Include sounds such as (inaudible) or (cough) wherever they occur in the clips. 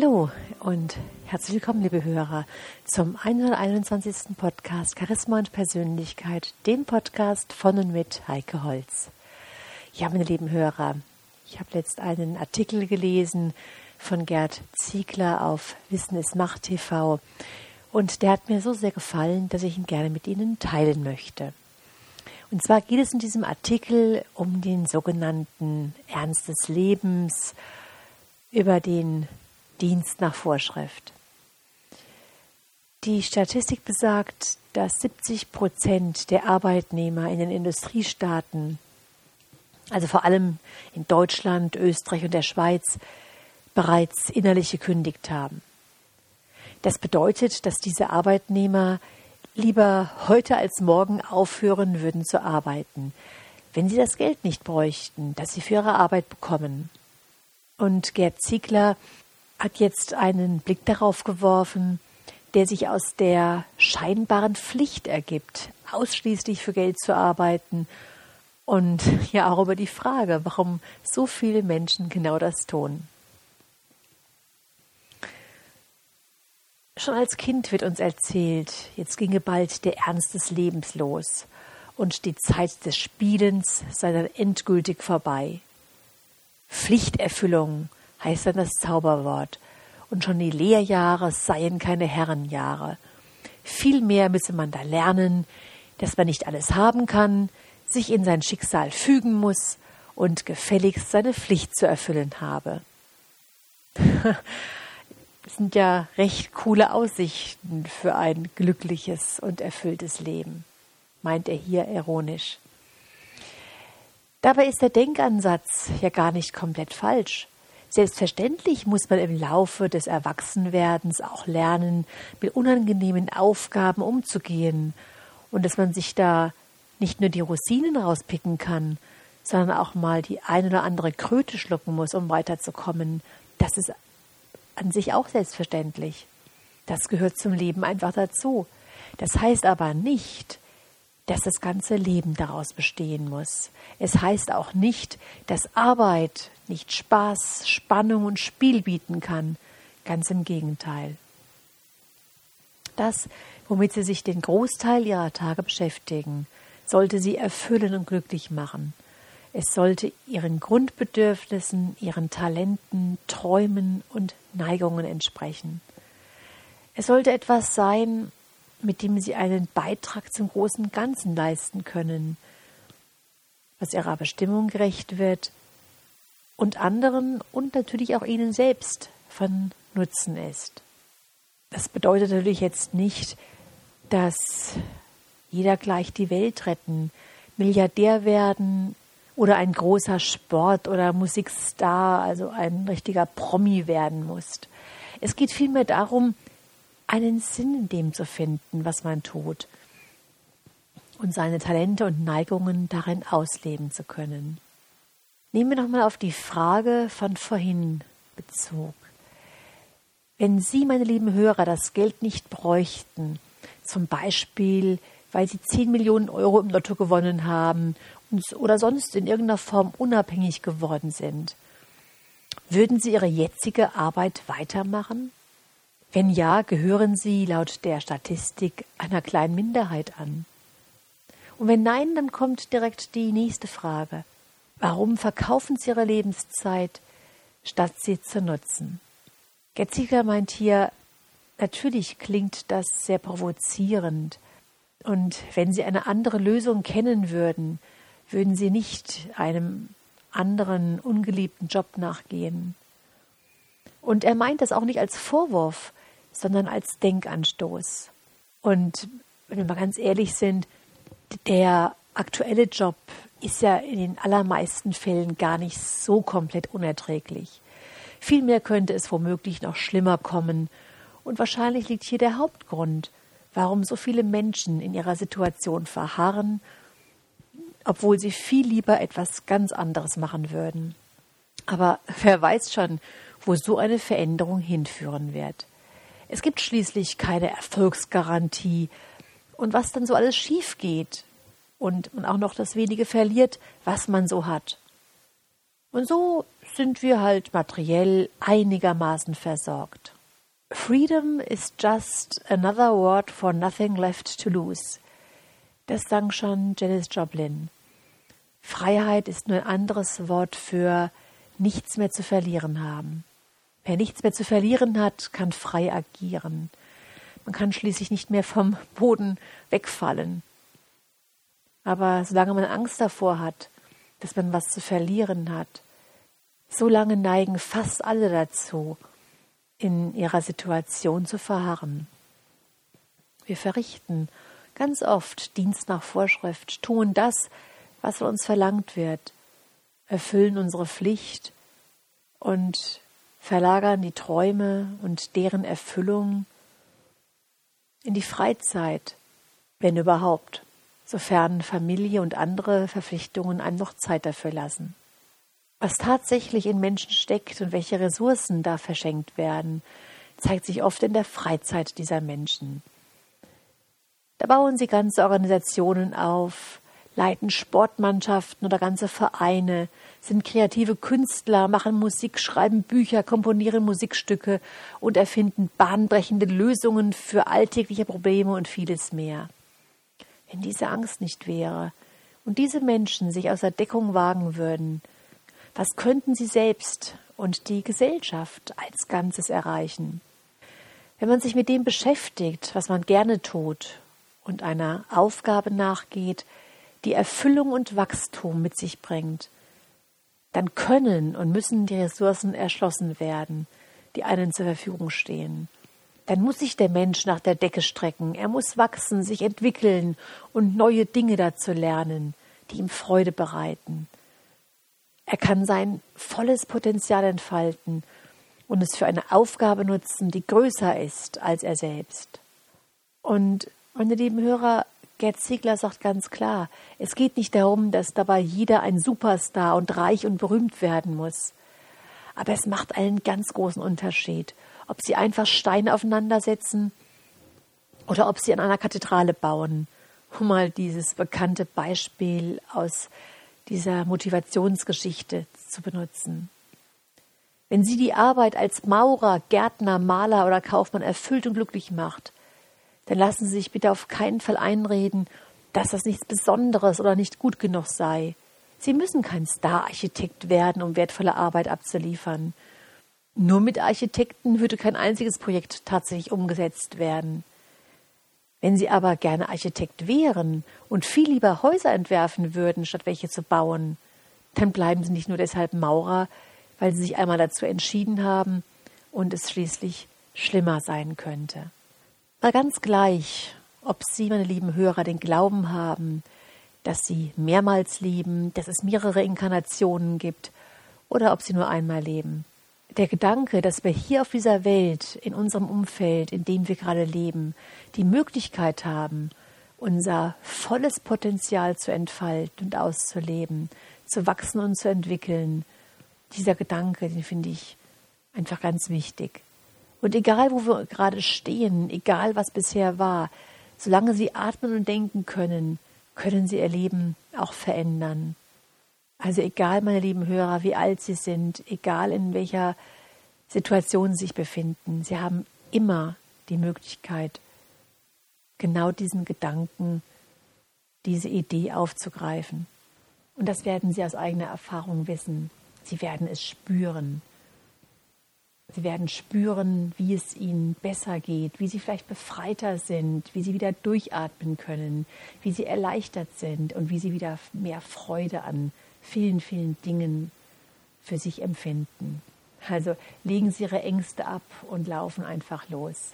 Hallo und herzlich willkommen, liebe Hörer, zum 121. Podcast Charisma und Persönlichkeit, dem Podcast von und mit Heike Holz. Ja, meine lieben Hörer, ich habe letzt einen Artikel gelesen von Gerd Ziegler auf Wissen ist Macht TV und der hat mir so sehr gefallen, dass ich ihn gerne mit Ihnen teilen möchte. Und zwar geht es in diesem Artikel um den sogenannten Ernst des Lebens, über den Dienst nach Vorschrift. Die Statistik besagt, dass 70 Prozent der Arbeitnehmer in den Industriestaaten, also vor allem in Deutschland, Österreich und der Schweiz, bereits innerlich gekündigt haben. Das bedeutet, dass diese Arbeitnehmer lieber heute als morgen aufhören würden zu arbeiten, wenn sie das Geld nicht bräuchten, das sie für ihre Arbeit bekommen. Und Gerd Ziegler hat jetzt einen Blick darauf geworfen, der sich aus der scheinbaren Pflicht ergibt, ausschließlich für Geld zu arbeiten und ja auch über die Frage, warum so viele Menschen genau das tun. Schon als Kind wird uns erzählt, jetzt ginge bald der Ernst des Lebens los und die Zeit des Spielens sei dann endgültig vorbei. Pflichterfüllung heißt dann das Zauberwort. Und schon die Lehrjahre seien keine Herrenjahre. Vielmehr müsse man da lernen, dass man nicht alles haben kann, sich in sein Schicksal fügen muss und gefälligst seine Pflicht zu erfüllen habe. (laughs) Das sind ja recht coole Aussichten für ein glückliches und erfülltes Leben, meint er hier ironisch. Dabei ist der Denkansatz ja gar nicht komplett falsch. Selbstverständlich muss man im Laufe des Erwachsenwerdens auch lernen, mit unangenehmen Aufgaben umzugehen und dass man sich da nicht nur die Rosinen rauspicken kann, sondern auch mal die ein oder andere Kröte schlucken muss, um weiterzukommen. Das ist an sich auch selbstverständlich. Das gehört zum Leben einfach dazu. Das heißt aber nicht, dass das ganze Leben daraus bestehen muss. Es heißt auch nicht, dass Arbeit nicht Spaß, Spannung und Spiel bieten kann. Ganz im Gegenteil. Das, womit Sie sich den Großteil Ihrer Tage beschäftigen, sollte Sie erfüllen und glücklich machen. Es sollte Ihren Grundbedürfnissen, Ihren Talenten, Träumen und Neigungen entsprechen. Es sollte etwas sein, mit dem sie einen Beitrag zum großen Ganzen leisten können, was ihrer Bestimmung gerecht wird und anderen und natürlich auch ihnen selbst von Nutzen ist. Das bedeutet natürlich jetzt nicht, dass jeder gleich die Welt retten, Milliardär werden oder ein großer Sport- oder Musikstar, also ein richtiger Promi werden muss. Es geht vielmehr darum, einen Sinn in dem zu finden, was man tut und seine Talente und Neigungen darin ausleben zu können. Nehmen wir nochmal auf die Frage von vorhin Bezug. Wenn Sie, meine lieben Hörer, das Geld nicht bräuchten, zum Beispiel, weil Sie 10 Millionen Euro im Lotto gewonnen haben oder sonst in irgendeiner Form unabhängig geworden sind, würden Sie Ihre jetzige Arbeit weitermachen? Wenn ja, gehören sie laut der Statistik einer kleinen Minderheit an. Und wenn nein, dann kommt direkt die nächste Frage. Warum verkaufen sie ihre Lebenszeit, statt sie zu nutzen? Getziger meint hier, natürlich klingt das sehr provozierend. Und wenn sie eine andere Lösung kennen würden, würden sie nicht einem anderen ungeliebten Job nachgehen. Und er meint das auch nicht als Vorwurf, sondern als Denkanstoß. Und wenn wir mal ganz ehrlich sind, der aktuelle Job ist ja in den allermeisten Fällen gar nicht so komplett unerträglich. Vielmehr könnte es womöglich noch schlimmer kommen. Und wahrscheinlich liegt hier der Hauptgrund, warum so viele Menschen in ihrer Situation verharren, obwohl sie viel lieber etwas ganz anderes machen würden. Aber wer weiß schon, wo so eine Veränderung hinführen wird. Es gibt schließlich keine Erfolgsgarantie. Und was dann so alles schief geht und man auch noch das wenige verliert, was man so hat. Und so sind wir halt materiell einigermaßen versorgt. Freedom is just another word for nothing left to lose. Das sang schon Janis Joplin. Freiheit ist nur ein anderes Wort für nichts mehr zu verlieren haben. Wer nichts mehr zu verlieren hat, kann frei agieren. Man kann schließlich nicht mehr vom Boden wegfallen. Aber solange man Angst davor hat, dass man was zu verlieren hat, so lange neigen fast alle dazu, in ihrer Situation zu verharren. Wir verrichten ganz oft Dienst nach Vorschrift, tun das, was von uns verlangt wird, erfüllen unsere Pflicht und verlagern die Träume und deren Erfüllung in die Freizeit, wenn überhaupt, sofern Familie und andere Verpflichtungen einem noch Zeit dafür lassen. Was tatsächlich in Menschen steckt und welche Ressourcen da verschenkt werden, zeigt sich oft in der Freizeit dieser Menschen. Da bauen sie ganze Organisationen auf, leiten Sportmannschaften oder ganze Vereine, sind kreative Künstler, machen Musik, schreiben Bücher, komponieren Musikstücke und erfinden bahnbrechende Lösungen für alltägliche Probleme und vieles mehr. Wenn diese Angst nicht wäre und diese Menschen sich aus der Deckung wagen würden, was könnten sie selbst und die Gesellschaft als Ganzes erreichen? Wenn man sich mit dem beschäftigt, was man gerne tut und einer Aufgabe nachgeht, die Erfüllung und Wachstum mit sich bringt, dann können und müssen die Ressourcen erschlossen werden, die einen zur Verfügung stehen. Dann muss sich der Mensch nach der Decke strecken, er muss wachsen, sich entwickeln und neue Dinge dazu lernen, die ihm Freude bereiten. Er kann sein volles Potenzial entfalten und es für eine Aufgabe nutzen, die größer ist als er selbst. Und meine lieben Hörer, Gerd Ziegler sagt ganz klar, es geht nicht darum, dass dabei jeder ein Superstar und reich und berühmt werden muss. Aber es macht einen ganz großen Unterschied, ob sie einfach Steine aufeinandersetzen oder ob sie an einer Kathedrale bauen. Um mal dieses bekannte Beispiel aus dieser Motivationsgeschichte zu benutzen. Wenn sie die Arbeit als Maurer, Gärtner, Maler oder Kaufmann erfüllt und glücklich macht, dann lassen Sie sich bitte auf keinen Fall einreden, dass das nichts Besonderes oder nicht gut genug sei. Sie müssen kein Star-Architekt werden, um wertvolle Arbeit abzuliefern. Nur mit Architekten würde kein einziges Projekt tatsächlich umgesetzt werden. Wenn Sie aber gerne Architekt wären und viel lieber Häuser entwerfen würden, statt welche zu bauen, dann bleiben Sie nicht nur deshalb Maurer, weil Sie sich einmal dazu entschieden haben und es schließlich schlimmer sein könnte. Mal ganz gleich, ob Sie, meine lieben Hörer, den Glauben haben, dass Sie mehrmals leben, dass es mehrere Inkarnationen gibt oder ob Sie nur einmal leben. Der Gedanke, dass wir hier auf dieser Welt, in unserem Umfeld, in dem wir gerade leben, die Möglichkeit haben, unser volles Potenzial zu entfalten und auszuleben, zu wachsen und zu entwickeln, dieser Gedanke, den finde ich einfach ganz wichtig. Und egal, wo wir gerade stehen, egal, was bisher war, solange Sie atmen und denken können, können Sie Ihr Leben auch verändern. Also egal, meine lieben Hörer, wie alt Sie sind, egal in welcher Situation Sie sich befinden, Sie haben immer die Möglichkeit, genau diesen Gedanken, diese Idee aufzugreifen. Und das werden Sie aus eigener Erfahrung wissen. Sie werden es spüren. Sie werden spüren, wie es ihnen besser geht, wie sie vielleicht befreiter sind, wie sie wieder durchatmen können, wie sie erleichtert sind und wie sie wieder mehr Freude an vielen, vielen Dingen für sich empfinden. Also legen Sie Ihre Ängste ab und laufen einfach los.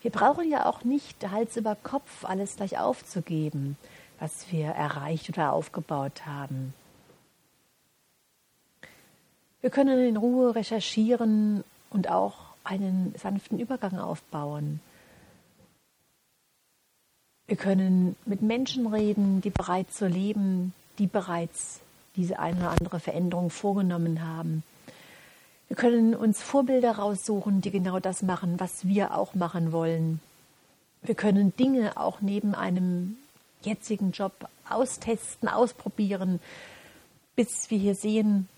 Wir brauchen ja auch nicht Hals über Kopf alles gleich aufzugeben, was wir erreicht oder aufgebaut haben. Wir können in Ruhe recherchieren und auch einen sanften Übergang aufbauen. Wir können mit Menschen reden, die bereit zu leben, die bereits diese eine oder andere Veränderung vorgenommen haben. Wir können uns Vorbilder raussuchen, die genau das machen, was wir auch machen wollen. Wir können Dinge auch neben einem jetzigen Job austesten, ausprobieren, bis wir hier sehen,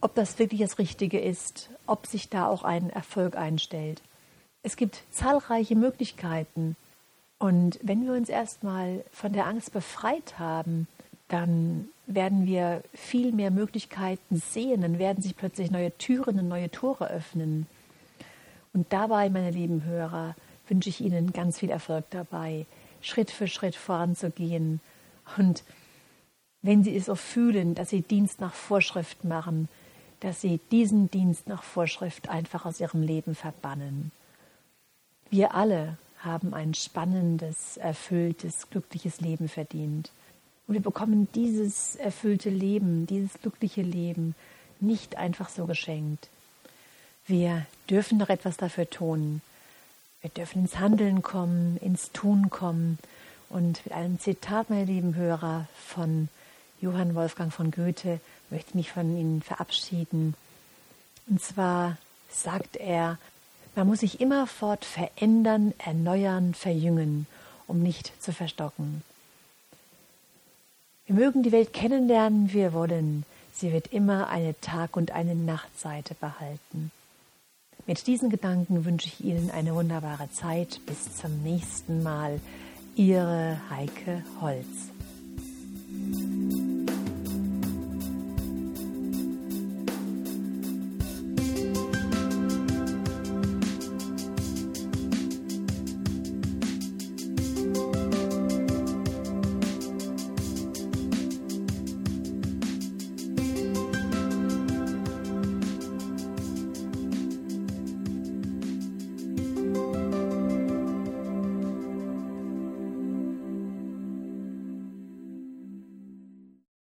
ob das wirklich das Richtige ist, ob sich da auch ein Erfolg einstellt. Es gibt zahlreiche Möglichkeiten. Und wenn wir uns erstmal von der Angst befreit haben, dann werden wir viel mehr Möglichkeiten sehen, dann werden sich plötzlich neue Türen und neue Tore öffnen. Und dabei, meine lieben Hörer, wünsche ich Ihnen ganz viel Erfolg dabei, Schritt für Schritt voranzugehen. Und wenn Sie es so fühlen, dass Sie Dienst nach Vorschrift machen, dass Sie diesen Dienst nach Vorschrift einfach aus Ihrem Leben verbannen. Wir alle haben ein spannendes, erfülltes, glückliches Leben verdient. Und wir bekommen dieses erfüllte Leben, dieses glückliche Leben nicht einfach so geschenkt. Wir dürfen noch etwas dafür tun. Wir dürfen ins Handeln kommen, ins Tun kommen. Und mit einem Zitat, meine lieben Hörer, von Johann Wolfgang von Goethe möchte ich mich von Ihnen verabschieden. Und zwar sagt er, man muss sich immerfort verändern, erneuern, verjüngen, um nicht zu verstocken. Wir mögen die Welt kennenlernen, wir wollen. Sie wird immer eine Tag- und eine Nachtseite behalten. Mit diesen Gedanken wünsche ich Ihnen eine wunderbare Zeit. Bis zum nächsten Mal. Ihre Heike Holz.